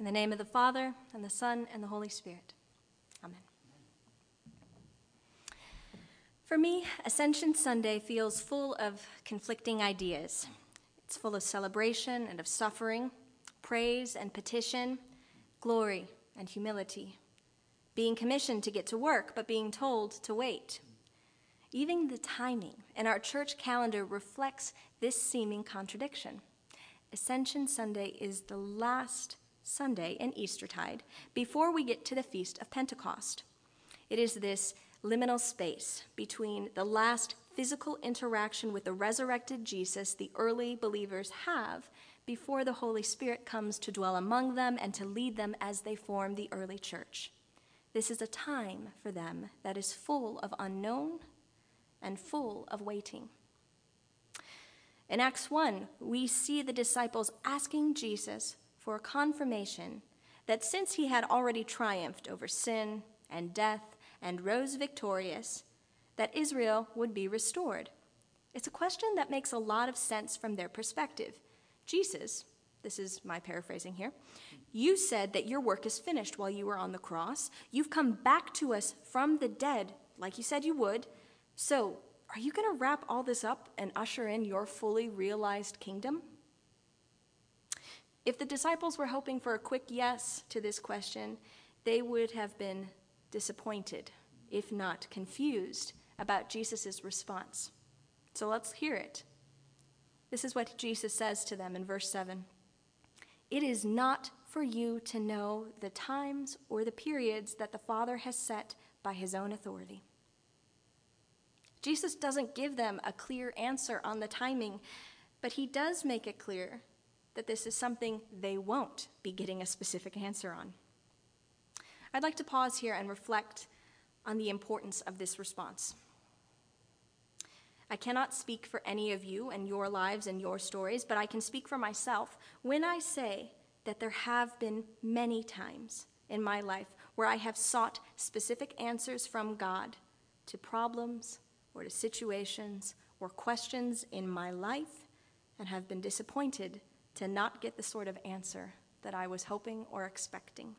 In the name of the Father, and the Son, and the Holy Spirit. Amen. For me, Ascension Sunday feels full of conflicting ideas. It's full of celebration and of suffering, praise and petition, glory and humility, being commissioned to get to work, but being told to wait. Even the timing in our church calendar reflects this seeming contradiction. Ascension Sunday is the last Sunday in Eastertide before we get to the Feast of Pentecost. It is this liminal space between the last physical interaction with the resurrected Jesus the early believers have before the Holy Spirit comes to dwell among them and to lead them as they form the early church. This is a time for them that is full of unknown and full of waiting. In Acts 1, we see the disciples asking Jesus for a confirmation that since he had already triumphed over sin and death and rose victorious, that Israel would be restored. It's a question that makes a lot of sense from their perspective. Jesus, this is my paraphrasing here, you said that your work is finished while you were on the cross. You've come back to us from the dead, like you said you would. So, are you going to wrap all this up and usher in your fully realized kingdom? If the disciples were hoping for a quick yes to this question, they would have been disappointed, if not confused, about Jesus' response. So let's hear it. This is what Jesus says to them in verse 7 It is not for you to know the times or the periods that the Father has set by his own authority. Jesus doesn't give them a clear answer on the timing, but he does make it clear that this is something they won't be getting a specific answer on. I'd like to pause here and reflect on the importance of this response. I cannot speak for any of you and your lives and your stories, but I can speak for myself when I say that there have been many times in my life where I have sought specific answers from God to problems or to situations or questions in my life and have been disappointed to not get the sort of answer that I was hoping or expecting.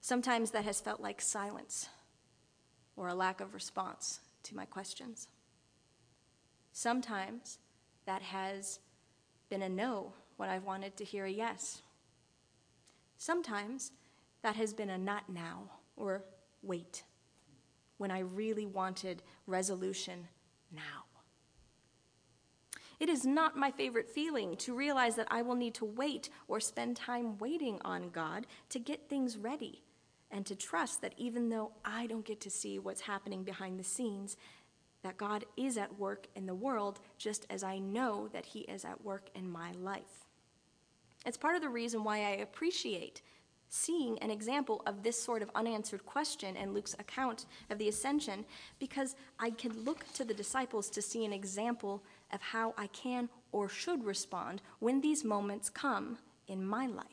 Sometimes that has felt like silence or a lack of response to my questions. Sometimes that has been a no when I've wanted to hear a yes. Sometimes that has been a not now or wait when I really wanted resolution now. It is not my favorite feeling to realize that I will need to wait or spend time waiting on God to get things ready and to trust that even though I don't get to see what's happening behind the scenes, that God is at work in the world just as I know that He is at work in my life. It's part of the reason why I appreciate seeing an example of this sort of unanswered question in Luke's account of the ascension because I can look to the disciples to see an example of how I can or should respond when these moments come in my life.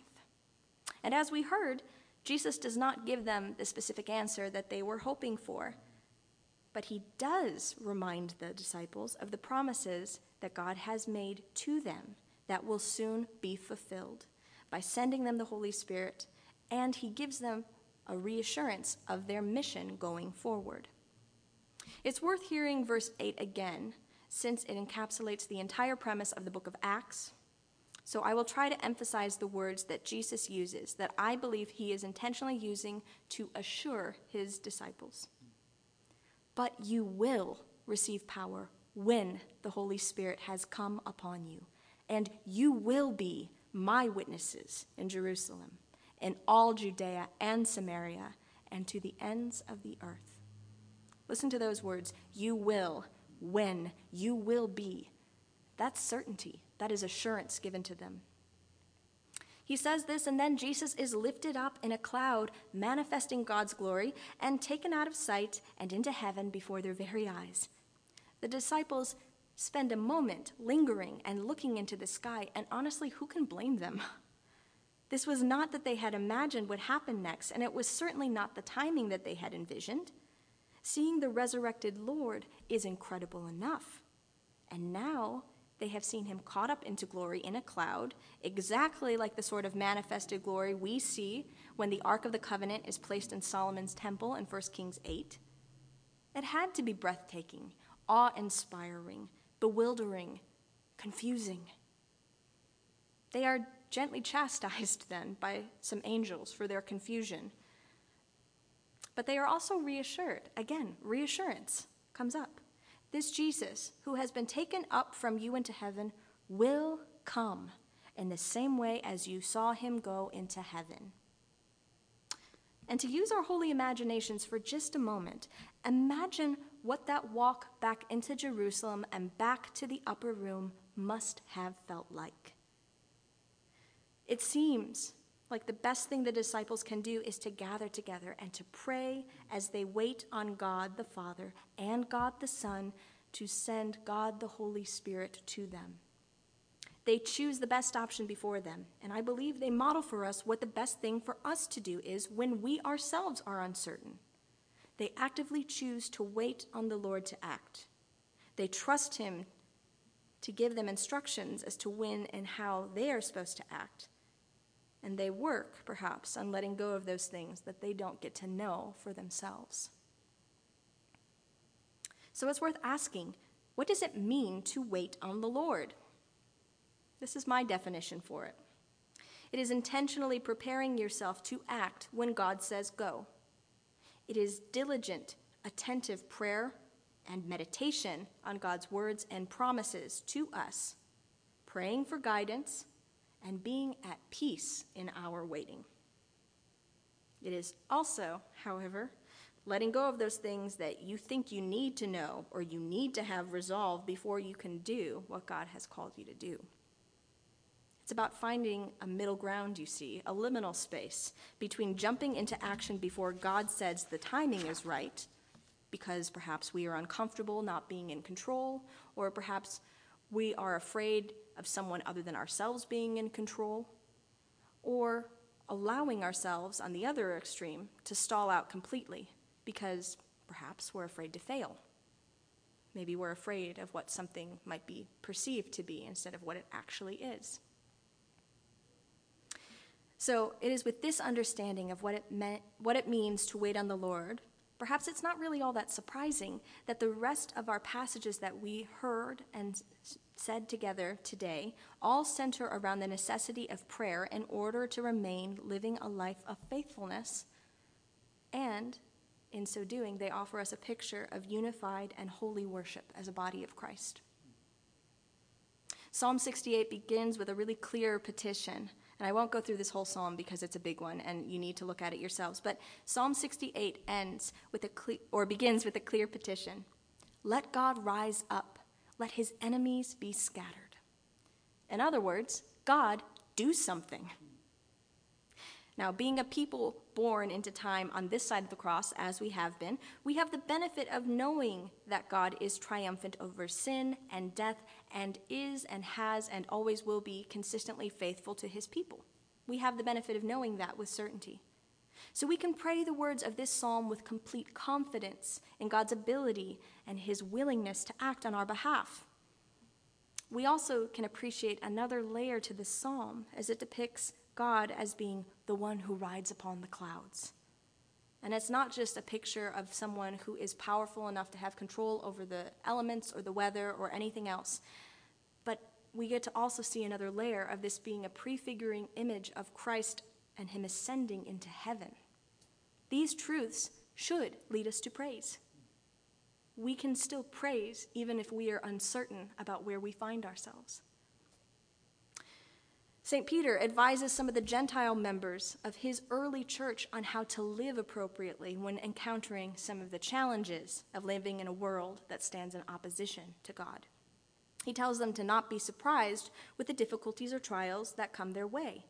And as we heard, Jesus does not give them the specific answer that they were hoping for, but he does remind the disciples of the promises that God has made to them that will soon be fulfilled by sending them the Holy Spirit, and he gives them a reassurance of their mission going forward. It's worth hearing verse 8 again since it encapsulates the entire premise of the book of Acts. So I will try to emphasize the words that Jesus uses that I believe he is intentionally using to assure his disciples. But you will receive power when the Holy Spirit has come upon you, and you will be my witnesses in Jerusalem, in all Judea and Samaria, and to the ends of the earth. Listen to those words. You will when you will be. That's certainty, that is assurance given to them. He says this, and then Jesus is lifted up in a cloud, manifesting God's glory, and taken out of sight and into heaven before their very eyes. The disciples spend a moment lingering and looking into the sky, and honestly, who can blame them? This was not that they had imagined would happen next, and it was certainly not the timing that they had envisioned. Seeing the resurrected Lord is incredible enough. And now they have seen him caught up into glory in a cloud, exactly like the sort of manifested glory we see when the Ark of the Covenant is placed in Solomon's temple in 1 Kings 8. It had to be breathtaking, awe inspiring, bewildering, confusing. They are gently chastised then by some angels for their confusion. But they are also reassured. Again, reassurance comes up. This Jesus, who has been taken up from you into heaven, will come in the same way as you saw him go into heaven. And to use our holy imaginations for just a moment, imagine what that walk back into Jerusalem and back to the upper room must have felt like. It seems like the best thing the disciples can do is to gather together and to pray as they wait on God the Father and God the Son to send God the Holy Spirit to them. They choose the best option before them, and I believe they model for us what the best thing for us to do is when we ourselves are uncertain. They actively choose to wait on the Lord to act. They trust Him to give them instructions as to when and how they are supposed to act and they work, perhaps, on letting go of those things that they don't get to know for themselves. So it's worth asking what does it mean to wait on the Lord? This is my definition for it. It is intentionally preparing yourself to act when God says go. It is diligent, attentive prayer and meditation on God's words and promises to us, praying for guidance and being at peace in our waiting. It is also, however, letting go of those things that you think you need to know or you need to have resolved before you can do what God has called you to do. It's about finding a middle ground, you see, a liminal space between jumping into action before God says the timing is right, because perhaps we are uncomfortable not being in control, or perhaps we are afraid of someone other than ourselves being in control, or allowing ourselves, on the other extreme, to stall out completely because perhaps we're afraid to fail. Maybe we're afraid of what something might be perceived to be instead of what it actually is. So it is with this understanding of what it, meant, what it means to wait on the Lord, perhaps it's not really all that surprising that the rest of our passages that we heard and said together today all center around the necessity of prayer in order to remain living a life of faithfulness. And in so doing, they offer us a picture of unified and holy worship as a body of Christ. Psalm 68 begins with a really clear petition. And I won't go through this whole psalm because it's a big one and you need to look at it yourselves. But Psalm 68 ends with a cle- or begins with a clear petition. Let God rise up let his enemies be scattered. In other words, God, do something. Now, being a people born into time on this side of the cross, as we have been, we have the benefit of knowing that God is triumphant over sin and death and is and has and always will be consistently faithful to his people. We have the benefit of knowing that with certainty. So we can pray the words of this psalm with complete confidence in God's ability and his willingness to act on our behalf. We also can appreciate another layer to this psalm as it depicts God as being the one who rides upon the clouds. And it's not just a picture of someone who is powerful enough to have control over the elements or the weather or anything else, but we get to also see another layer of this being a prefiguring image of Christ and him ascending into heaven. These truths should lead us to praise. We can still praise even if we are uncertain about where we find ourselves. St. Peter advises some of the Gentile members of his early church on how to live appropriately when encountering some of the challenges of living in a world that stands in opposition to God. He tells them to not be surprised with the difficulties or trials that come their way,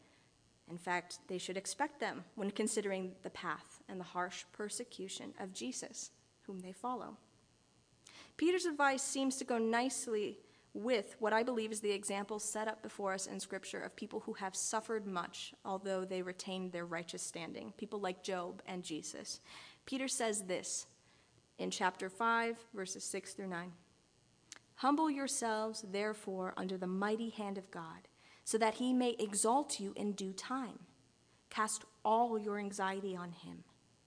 in fact, they should expect them when considering the path and the harsh persecution of Jesus, whom they follow. Peter's advice seems to go nicely with what I believe is the example set up before us in Scripture of people who have suffered much, although they retained their righteous standing, people like Job and Jesus. Peter says this in chapter 5, verses 6 through 9 Humble yourselves, therefore, under the mighty hand of God, so that he may exalt you in due time. Cast all your anxiety on him,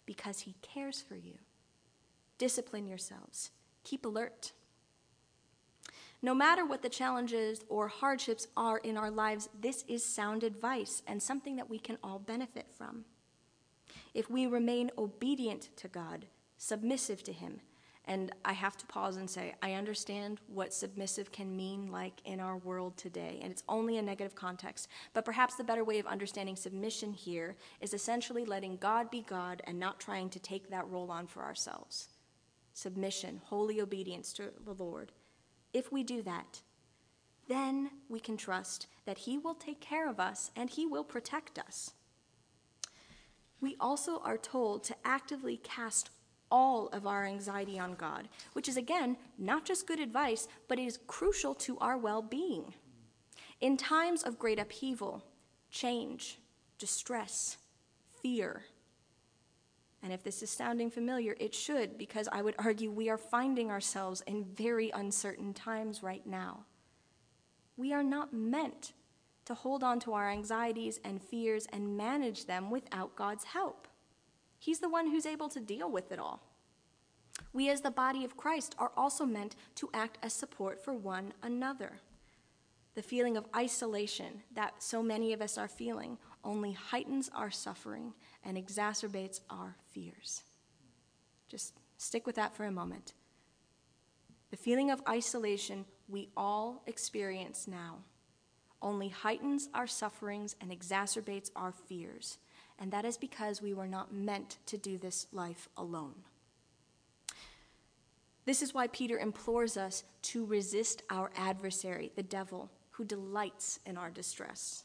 because he cares for you. Discipline yourselves, keep alert. No matter what the challenges or hardships are in our lives, this is sound advice and something that we can all benefit from. If we remain obedient to God, submissive to Him, and I have to pause and say, I understand what submissive can mean like in our world today, and it's only a negative context. But perhaps the better way of understanding submission here is essentially letting God be God and not trying to take that role on for ourselves. Submission, holy obedience to the Lord. If we do that, then we can trust that He will take care of us and He will protect us. We also are told to actively cast all of our anxiety on God, which is again not just good advice, but is crucial to our well being. In times of great upheaval, change, distress, fear, and if this is sounding familiar, it should, because I would argue we are finding ourselves in very uncertain times right now. We are not meant to hold on to our anxieties and fears and manage them without God's help. He's the one who's able to deal with it all. We, as the body of Christ, are also meant to act as support for one another. The feeling of isolation that so many of us are feeling only heightens our suffering and exacerbates our fears. Just stick with that for a moment. The feeling of isolation we all experience now only heightens our sufferings and exacerbates our fears and that is because we were not meant to do this life alone. This is why Peter implores us to resist our adversary, the devil, who delights in our distress.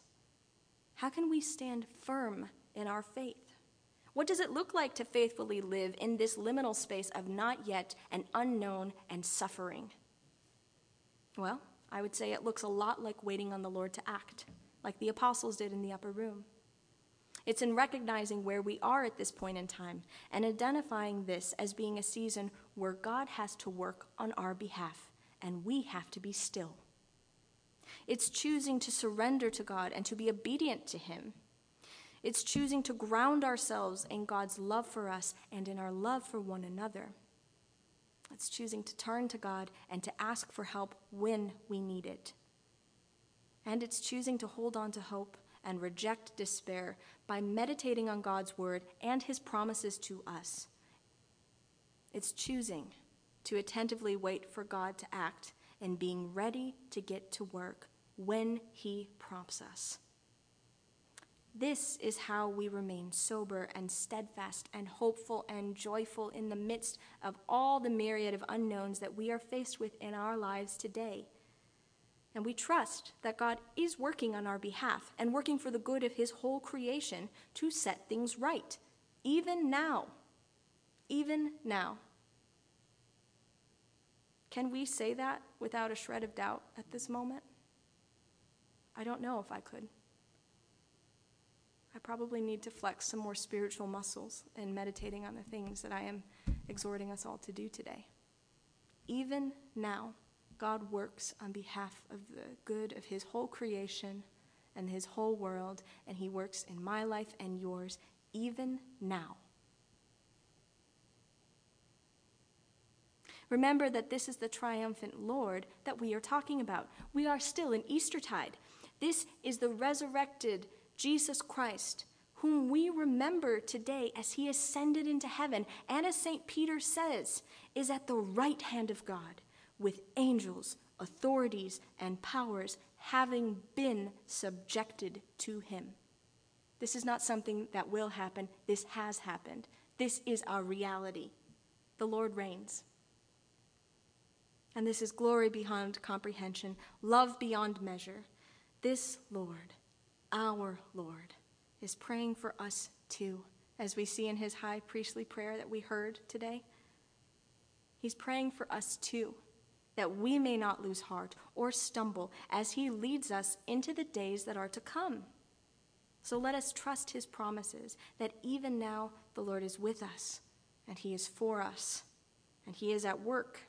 How can we stand firm in our faith? What does it look like to faithfully live in this liminal space of not yet and unknown and suffering? Well, I would say it looks a lot like waiting on the Lord to act, like the apostles did in the upper room. It's in recognizing where we are at this point in time and identifying this as being a season where God has to work on our behalf and we have to be still. It's choosing to surrender to God and to be obedient to Him. It's choosing to ground ourselves in God's love for us and in our love for one another. It's choosing to turn to God and to ask for help when we need it. And it's choosing to hold on to hope and reject despair by meditating on God's word and his promises to us. It's choosing to attentively wait for God to act and being ready to get to work when he prompts us. This is how we remain sober and steadfast and hopeful and joyful in the midst of all the myriad of unknowns that we are faced with in our lives today. And we trust that God is working on our behalf and working for the good of his whole creation to set things right, even now. Even now. Can we say that without a shred of doubt at this moment? I don't know if I could. I probably need to flex some more spiritual muscles in meditating on the things that I am exhorting us all to do today. Even now. God works on behalf of the good of his whole creation and his whole world, and he works in my life and yours even now. Remember that this is the triumphant Lord that we are talking about. We are still in Eastertide. This is the resurrected Jesus Christ, whom we remember today as he ascended into heaven, and as St. Peter says, is at the right hand of God with angels, authorities, and powers having been subjected to him. This is not something that will happen, this has happened. This is our reality. The Lord reigns. And this is glory beyond comprehension, love beyond measure. This Lord, our Lord, is praying for us too, as we see in his high priestly prayer that we heard today. He's praying for us too that we may not lose heart or stumble as he leads us into the days that are to come. So let us trust his promises that even now the Lord is with us and he is for us and he is at work.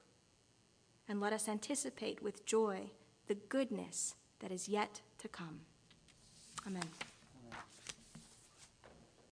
And let us anticipate with joy the goodness that is yet to come. Amen.